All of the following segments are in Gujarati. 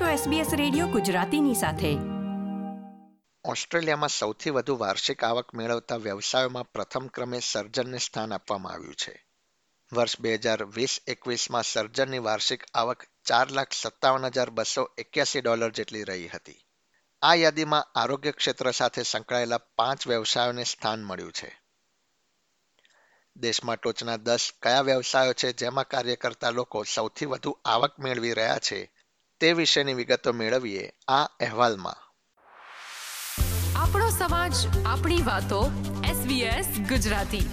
છો SBS રેડિયો ગુજરાતીની સાથે. ઓસ્ટ્રેલિયામાં સૌથી વધુ વાર્ષિક આવક મેળવતા વ્યવસાયોમાં પ્રથમ ક્રમે સર્જનને સ્થાન આપવામાં આવ્યું છે. વર્ષ બે હજાર વીસ એકવીસમાં સર્જનની વાર્ષિક આવક ચાર લાખ સત્તાવન હજાર બસો એક્યાસી ડોલર જેટલી રહી હતી. આ યાદીમાં આરોગ્ય ક્ષેત્ર સાથે સંકળાયેલા પાંચ વ્યવસાયોને સ્થાન મળ્યું છે. દેશમાં ટોચના દસ કયા વ્યવસાયો છે જેમાં કાર્ય કરતા લોકો સૌથી વધુ આવક મેળવી રહ્યા છે? તે વિશેની વિગતો મેળવીએ આ અહેવાલમાં. આપણો સમાજ આપણી વાતો SBS Gujarati.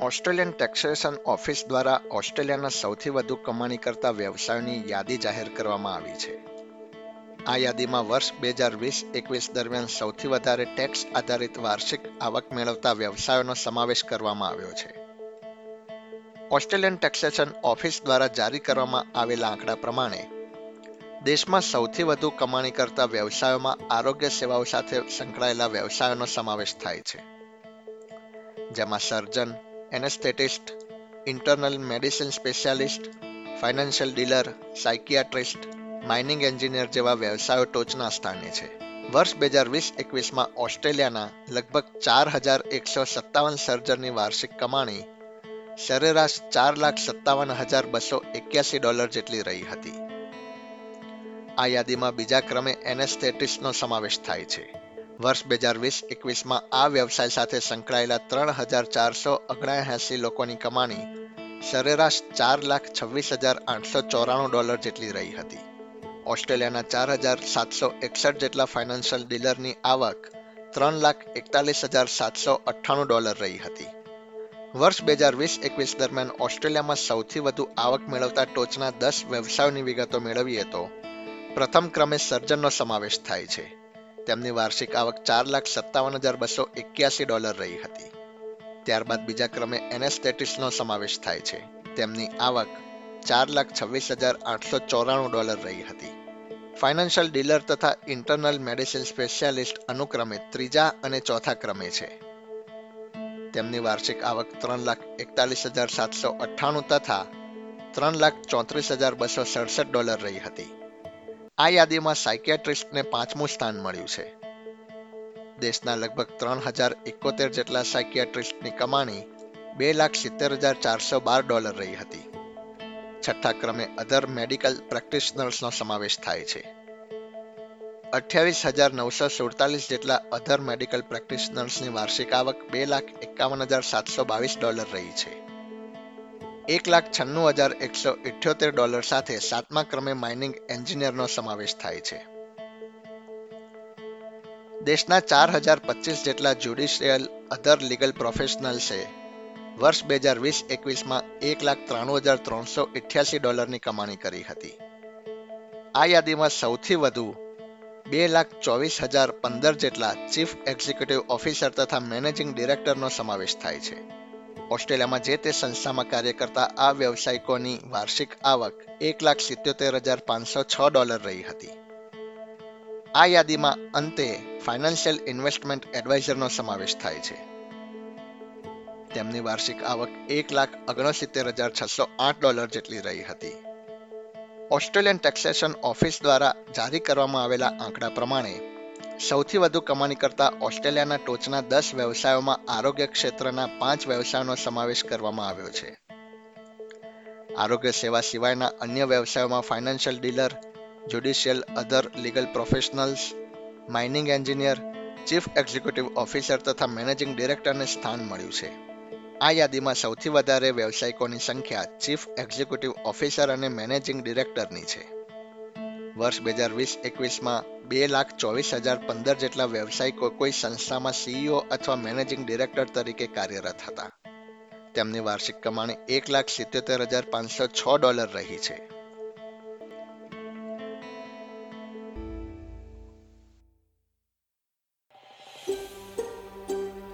Australian taxation office દ્વારા ઓસ્ટ્રેલિયાના સૌથી વધુ કમાણી કરતા વ્યવસાયોની યાદી જાહેર કરવામાં આવી છે. આ યાદીમાં વર્ષ બે હજાર વીસ એકવીસ દરમિયાન સૌથી વધારે ટેક્સ આધારિત વાર્ષિક આવક મેળવતા વ્યવસાયોનો સમાવેશ કરવામાં આવ્યો છે. ઓસ્ટ્રેલિયન ટેક્સેશન ઓફિસ દ્વારા જારી કરવામાં આવેલા આંકડા પ્રમાણે દેશમાં સૌથી વધુ કમાણી કરતા વ્યવસાયોમાં આરોગ્ય સેવાઓ સાથે સંકળાયેલા વ્યવસાયોનો સમાવેશ થાય છે. જેમાં surgeon, anaesthetist, internal medicine specialist, financial dealer psychiatrist mining engineer જેવા વ્યવસાયો ટોચના સ્થાને છે. વર્ષ બે હજાર વીસ એકવીસમાં ઓસ્ટ્રેલિયાના લગભગ ચાર હજાર એકસો સત્તાવન સર્જનની વાર્ષિક કમાણી સરેરાશ ચાર લાખ સત્તાવન હજાર બસો એક્યાસી ડોલર જેટલી રહી હતી. આ યાદીમાં બીજા ક્રમે એનેસ્થેટિસ્ટનો સમાવેશ થાય છે. વર્ષ બે હજાર વીસ એકવીસમાં આ વ્યવસાય સાથે સંકળાયેલા ત્રણ હજાર ચારસો ઓગણએંસી લોકોની કમાણી સરેરાશ ચાર લાખ છવ્વીસ હજાર આઠસો ચોરાણું ડોલર જેટલી રહી હતી. ઓસ્ટ્રેલિયાના ચાર હજાર સાતસો એકસઠ જેટલા ફાઇનાન્શિયલ ડીલરની આવક ત્રણ લાખ એકતાલીસ હજાર સાતસો અઠ્ઠાણું ડોલર રહી હતી. વર્ષ બે હજાર વીસ એકવીસ દરમિયાન ઓસ્ટ્રેલિયામાં સૌથી વધુ આવક મેળવતા ટોચના દસ વ્યવસાયોની વિગતો મેળવીએ તો પ્રથમ ક્રમે સર્જનનો સમાવેશ થાય છે. તેમની વાર્ષિક આવક ચાર લાખ સત્તાવન હજાર બસો એક્યાસી ડોલર રહી હતી. ત્યારબાદ બીજા ક્રમે એનેસ્થેટિસનો સમાવેશ થાય છે. તેમની આવક ચાર લાખ છવ્વીસ હજાર આઠસો ચોરાણું ડોલર રહી હતી. ફાઇનાન્શિયલ ડીલર તથા ઇન્ટરનલ મેડિસિન સ્પેશિયાલિસ્ટ અનુક્રમે ત્રીજા અને ચોથા ક્રમે છે. તેમની વાર્ષિક આવક ત્રણ લાખ એકતાલીસ હજાર સાતસો અઠ્ઠાણું તથા ત્રણ લાખ ચોત્રીસ હજાર બસો સડસઠ ડોલર રહી હતી. આ યાદીમાં સાયકિયાટ્રિસ્ટને પાંચમું સ્થાન મળ્યું છે. દેશના લગભગ ત્રણ હજાર એકોતેર જેટલા સાયકિયાટ્રિસ્ટની કમાણી બે લાખ સિત્તેર હજાર ચારસો બાર ડોલર રહી હતી. છઠ્ઠા ક્રમે અધર મેડિકલ પ્રેક્ટિશનર્સનો સમાવેશ થાય છે. અઠ્યાવીસ હજાર નવસો સુડતાલીસ જેટલા અધર મેડિકલ પ્રેક્ટિશનર્સની વાર્ષિક આવક બે લાખ એકાવન હજાર સાતસો બાવીસ ડોલર રહી છે. એક લાખ છન્નું હજાર એકસો ઇઠ્યોતેર ડોલર સાથે સાતમા ક્રમે માઇનિંગ એન્જિનિયરનો સમાવેશ થાય છે. દેશના ચાર હજાર પચીસ જેટલા જ્યુડિશિયલ અધર લીગલ પ્રોફેશનલ્સે વર્ષ બે હજાર વીસ એકવીસમાં એક લાખ ત્રાણું હજાર ત્રણસો ડોલરની કમાણી કરી હતી. આ યાદીમાં સૌથી વધુ બે લાખ ચોવીસ હજાર પંદર જેટલા ચીફ એક્ઝિક્યુટિવ ઓફિસર તથા મેનેજિંગ ડિરેક્ટરનો સમાવેશ થાય છે. ઓસ્ટ્રેલિયામાં જે તે સંસ્થામાં કાર્ય કરતા આ વ્યવસાયિકોની વાર્ષિક આવક એક લાખ સિત્યોતેર હજાર પાંચસો છ ડોલર રહી હતી. આ યાદીમાં અંતે ફાઇનાન્શિયલ ઇન્વેસ્ટમેન્ટ એડવાઇઝરનો સમાવેશ થાય છે. તેમની વાર્ષિક આવક એક લાખ ઓગણસિત્તેર હજાર છસો આઠ ડોલર જેટલી રહી હતી. ઓસ્ટ્રેલિયન ટેક્સેશન ઓફિસ દ્વારા જારી કરવામાં આવેલા આંકડા પ્રમાણે સૌથી વધુ કમાણી કરતા ઓસ્ટ્રેલિયાના ટોચના દસ વ્યવસાયોમાં આરોગ્ય ક્ષેત્રના પાંચ વ્યવસાયોનો સમાવેશ કરવામાં આવ્યો છે. આરોગ્ય સેવા સિવાયના અન્ય વ્યવસાયોમાં financial dealer, judicial other legal professionals, mining engineer, chief executive officer તથા મેનેજિંગ ડિરેક્ટરને સ્થાન મળ્યું છે. આ યાદીમાં સૌથી વધારે વ્યવસાયિકોની સંખ્યા ચીફ એક્ઝિક્યુટિવ ઓફિસર અને મેનેજિંગ ડિરેક્ટરની છે. વર્ષ બે હજાર વીસ એકવીસમાં બે લાખ ચોવીસ હજાર પંદર જેટલા વ્યવસાયિકો કોઈ સંસ્થામાં સીઈઓ અથવા મેનેજિંગ ડિરેક્ટર તરીકે કાર્યરત હતા. તેમની વાર્ષિક કમાણી એક લાખ સિત્યોતેર હજાર પાંચસો છ ડોલર રહી છે.